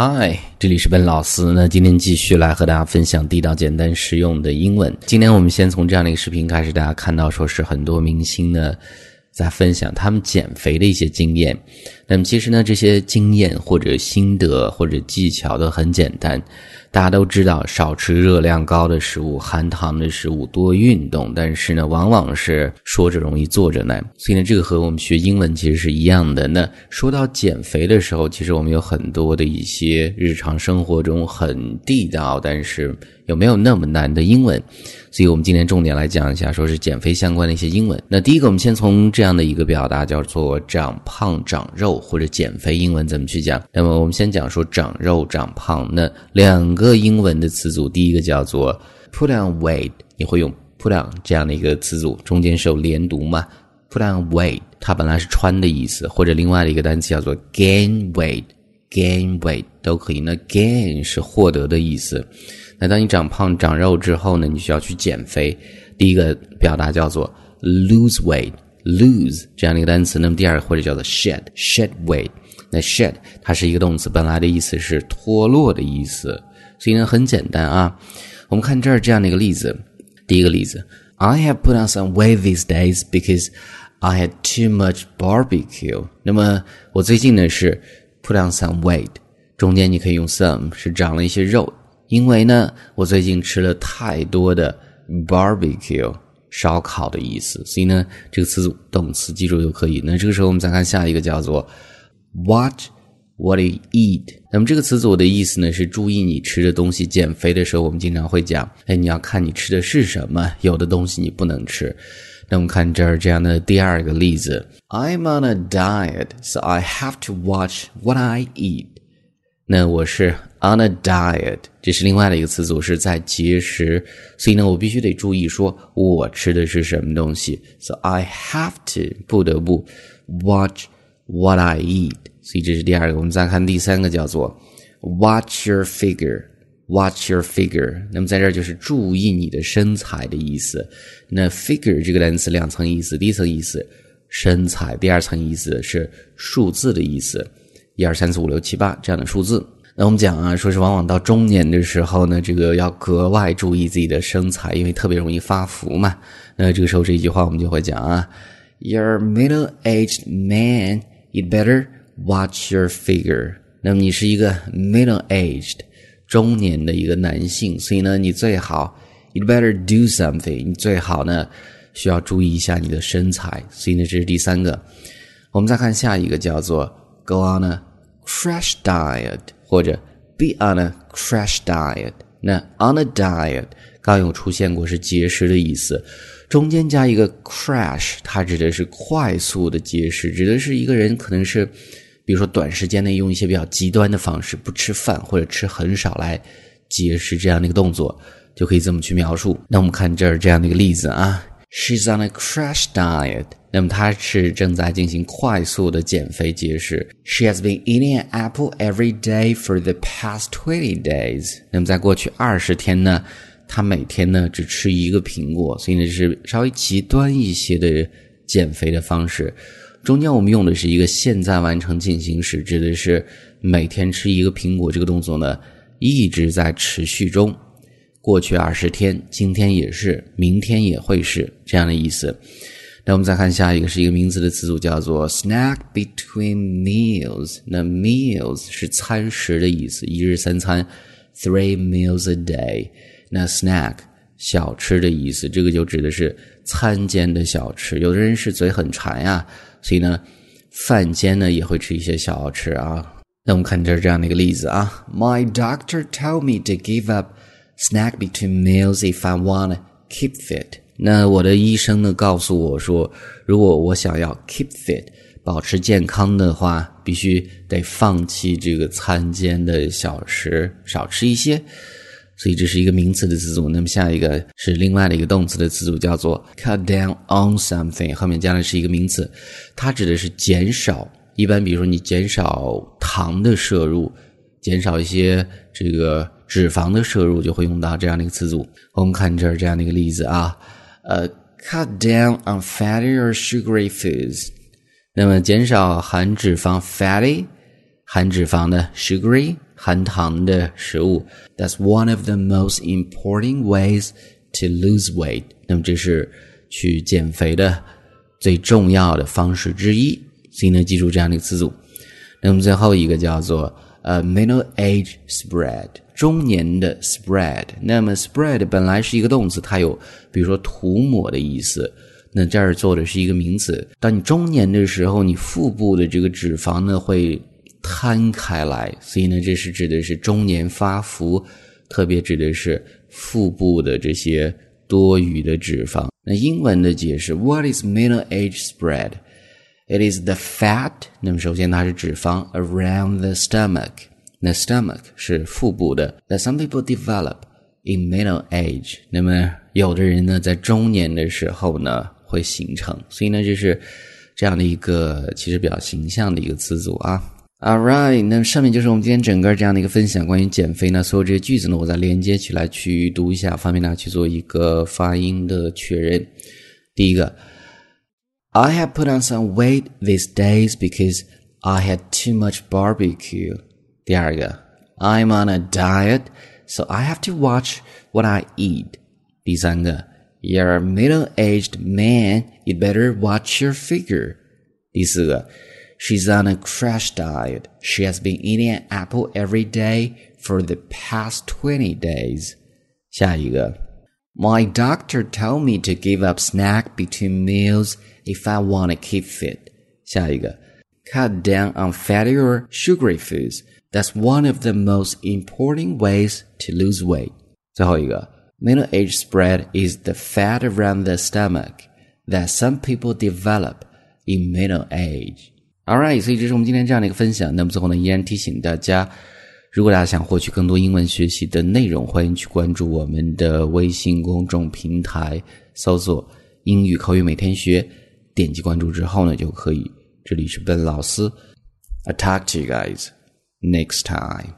嗨，这里是本老师。那今天继续来和大家分享地道、简单、实用的英文。今天我们先从这样的一个视频开始，大家看到说是很多明星呢在分享他们减肥的一些经验。那么其实呢，这些经验或者心得或者技巧都很简单。大家都知道，少吃热量高的食物、含糖的食物，多运动。但是呢，往往是说着容易做着难。所以呢，这个和我们学英文其实是一样的。那说到减肥的时候，其实我们有很多的一些日常生活中很地道，但是有没有那么难的英文？所以我们今天重点来讲一下，说是减肥相关的一些英文。那第一个，我们先从这样的一个表达叫做“长胖长肉”或者减肥英文怎么去讲？那么我们先讲说长肉长胖。那两个个英文的词组，第一个叫做 “put on weight”，你会用 “put on” 这样的一个词组，中间是有连读嘛？“put on weight” 它本来是穿的意思，或者另外的一个单词叫做 “gain weight”，“gain weight” 都可以。那 “gain” 是获得的意思。那当你长胖长肉之后呢，你需要去减肥。第一个表达叫做 lose weight，lose 这样的一个单词。那么第二个或者叫做 shed，shed weight。那 shed 它是一个动词，本来的意思是脱落的意思。所以呢，很简单啊。我们看这儿这样的一个例子。第一个例子，I have put on some weight these days because I had too much barbecue。那么我最近呢是 put on some weight，中间你可以用 some，是长了一些肉。因为呢，我最近吃了太多的 barbecue 烧烤的意思，所以呢，这个词组动词记住就可以。那这个时候我们再看下一个叫做 What what you eat。那么这个词组的意思呢是注意你吃的东西。减肥的时候我们经常会讲，哎，你要看你吃的是什么，有的东西你不能吃。那我们看这儿这样的第二个例子，I'm on a diet, so I have to watch what I eat。那我是 on a diet，这是另外的一个词组，是在节食，所以呢，我必须得注意说我吃的是什么东西。So I have to 不得不 watch what I eat。所以这是第二个。我们再看第三个，叫做 watch your figure，watch your figure。那么在这儿就是注意你的身材的意思。那 figure 这个单词两层意思，第一层意思身材，第二层意思是数字的意思。一二三四五六七八这样的数字，那我们讲啊，说是往往到中年的时候呢，这个要格外注意自己的身材，因为特别容易发福嘛。那这个时候这一句话我们就会讲啊，Your middle-aged man, you better watch your figure。那么你是一个 middle-aged 中年的一个男性，所以呢，你最好 you better do something，你最好呢需要注意一下你的身材。所以呢，这是第三个。我们再看下一个，叫做 Go on a crash diet 或者 be on a crash diet。那 on a diet 刚有出现过是节食的意思，中间加一个 crash，它指的是快速的节食，指的是一个人可能是，比如说短时间内用一些比较极端的方式，不吃饭或者吃很少来节食这样的一个动作，就可以这么去描述。那我们看这儿这样的一个例子啊，She's on a crash diet。那么她是正在进行快速的减肥节食。She has been eating an apple every day for the past twenty days。那么在过去二十天呢，她每天呢只吃一个苹果，所以呢是稍微极端一些的减肥的方式。中间我们用的是一个现在完成进行时，指的是每天吃一个苹果这个动作呢一直在持续中。过去二十天，今天也是，明天也会是这样的意思。那我们再看下一个是一个名词的词组，叫做 snack between meals。那 meals 是餐食的意思，一日三餐，three meals a day。那 snack 小吃的意思，这个就指的是餐间的小吃。有的人是嘴很馋呀，所以呢，饭间呢也会吃一些小吃啊。那我们看这儿这样的一个例子啊，My doctor told me to give up snack between meals if I want to keep fit。那我的医生呢告诉我说，如果我想要 keep fit 保持健康的话，必须得放弃这个餐间的小吃，少吃一些。所以这是一个名词的词组。那么下一个是另外的一个动词的词组，叫做 cut down on something，后面加的是一个名词，它指的是减少。一般比如说你减少糖的摄入，减少一些这个脂肪的摄入，就会用到这样的一个词组。我们看这儿这样的一个例子啊。呃，cut down on fatty or sugary foods，那么减少含脂肪 fatty，含脂肪的 sugary 含糖的食物。That's one of the most important ways to lose weight。那么这是去减肥的最重要的方式之一。所以呢，记住这样的一个词组。那么最后一个叫做呃 middle age spread，中年的 spread。那么 spread 本来是一个动词，它有比如说涂抹的意思。那这儿做的是一个名词。当你中年的时候，你腹部的这个脂肪呢会摊开来，所以呢，这是指的是中年发福，特别指的是腹部的这些多余的脂肪。那英文的解释，What is middle age spread? It is the fat。那么首先它是脂肪 around the stomach。那 stomach 是腹部的。That some people develop in middle age。那么有的人呢，在中年的时候呢。会形成，所以呢，就是这样的一个其实比较形象的一个词组啊。All right，那上面就是我们今天整个这样的一个分享，关于减肥呢，所有这些句子呢，我再连接起来去读一下，方便大家去做一个发音的确认。第一个，I have put on some weight these days because I had too much barbecue。第二个，I'm on a diet，so I have to watch what I eat。第三个。you're a middle-aged man. You better watch your figure. 第四个, she's on a crash diet. She has been eating an apple every day for the past 20 days. 下一个, my doctor told me to give up snack between meals if I want to keep fit. 下一个, cut down on fatty or sugary foods. That's one of the most important ways to lose weight. 最后一个, Middle age spread is the fat around the stomach that some people develop in middle age. All right，所以这是我们今天这样的一个分享。那么最后呢，依然提醒大家，如果大家想获取更多英文学习的内容，欢迎去关注我们的微信公众平台，搜索“英语口语每天学”，点击关注之后呢，就可以。这里是笨老师，I talk to you guys next time.